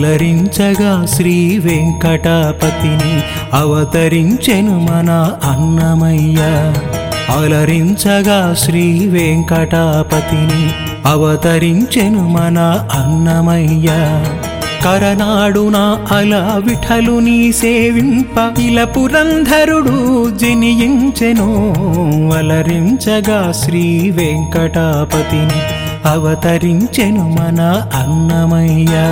అలరించగా శ్రీ వెంకటపతిని అవతరించెను మన అన్నమయ్య. అలరించగా శ్రీ వెంకటపతిని అవతరించెను మన అన్నమయ్య. కరనాడున అలా విఠలుని సేవింప ఇల పురంధరుడు జనియించెను. అలరించగా శ్రీ వెంకటాపతిని అవతరించెను మన అన్నమయ్యా.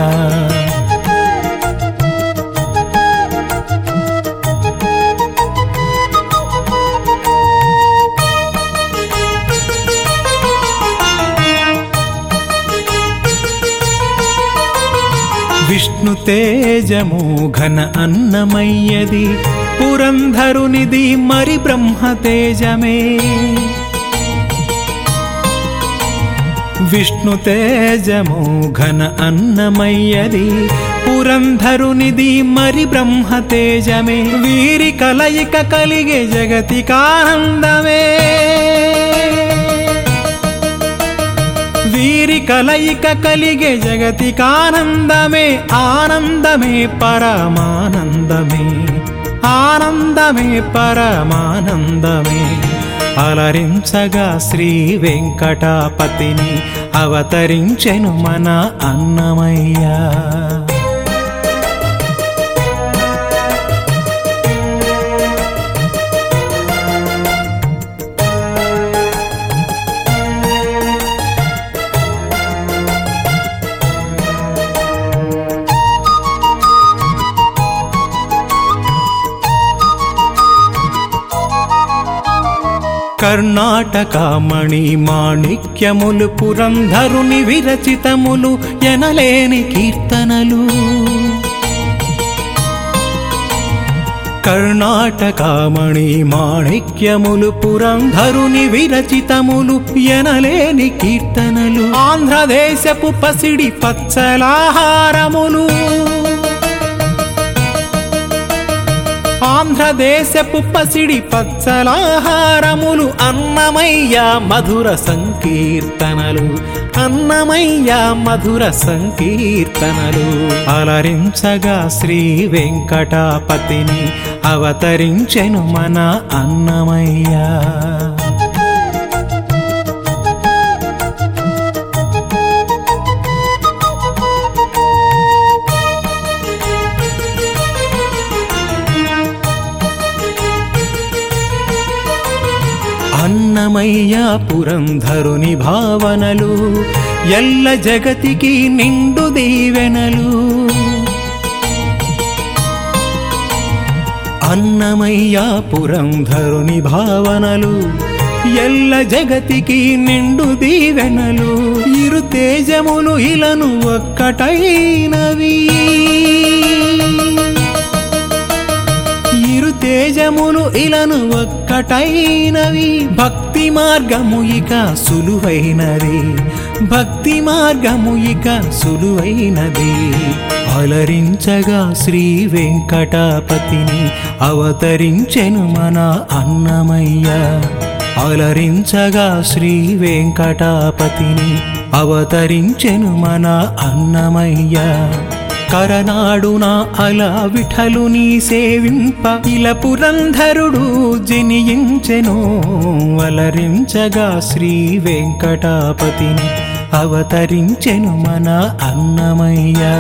విష్ణు తేజము ఘన అన్నమయ్యది. పురంధరునిది మరి బ్రహ్మ తేజమే. విష్ణు తేజము ఘన అన్నమయ్యది. పురంధరునిది మరి బ్రహ్మ తేజమే. వీరి కలయిక కలిగే జగతికానందమే. వీరి కలయిక కలిగే జగతికానందమే ఆనందమే పరమానందమే. ఆనందమే పరమానందమే. అలరించగా శ్రీ వెంకటాపతిని అవతరించెను మన అన్నమయ్యా. కర్ణాటక మణి మాణిక్యములు పురంధరుని విరచితములు ఎనలేని కీర్తనలు. కర్ణాటక మణి మాణిక్యములు పురంధరుని విరచితములు ఎనలేని కీర్తనలు. ఆంధ్రదేశపు పసిడి పచ్చలాహారములు. ఆంధ్రదేశపు పసిడి పచ్చలాహారములు అన్నమయ్య మధుర సంకీర్తనలు. అన్నమయ్య మధుర సంకీర్తనలు. అలరించగా శ్రీ వెంకటాపతిని అవతరించెను మన అన్నమయ్య. అన్నమయ్య పురంధరుని భావనలు ఎల్ల జగతికి నిండు దీవెనలు. అన్నమయ్య పురంధరుని భావనలు ఎల్ల జగతికి నిండు దీవెనలు. ఇరు తేజములు ఇలను ఒక్కటైనవి. ఇరు తేజములు ఇలను ఒక్కటైనవి భక్తి మార్గము ఇక సులువైనది. భక్తి మార్గము ఇక సులువైనది. అలరించగా శ్రీ వెంకటపతిని అవతరించెను మన అన్నమయ్య. అలరించగా శ్రీ వెంకటపతిని అవతరించెను మన అన్నమయ్య. కరనాడు నా అల విఠలు నీ సేవింప ఇల పురంధరుడు జనియించెను అలరించగా శ్రీ వెంకటాపతిని అవతరించెను మన అన్నమయ్యా.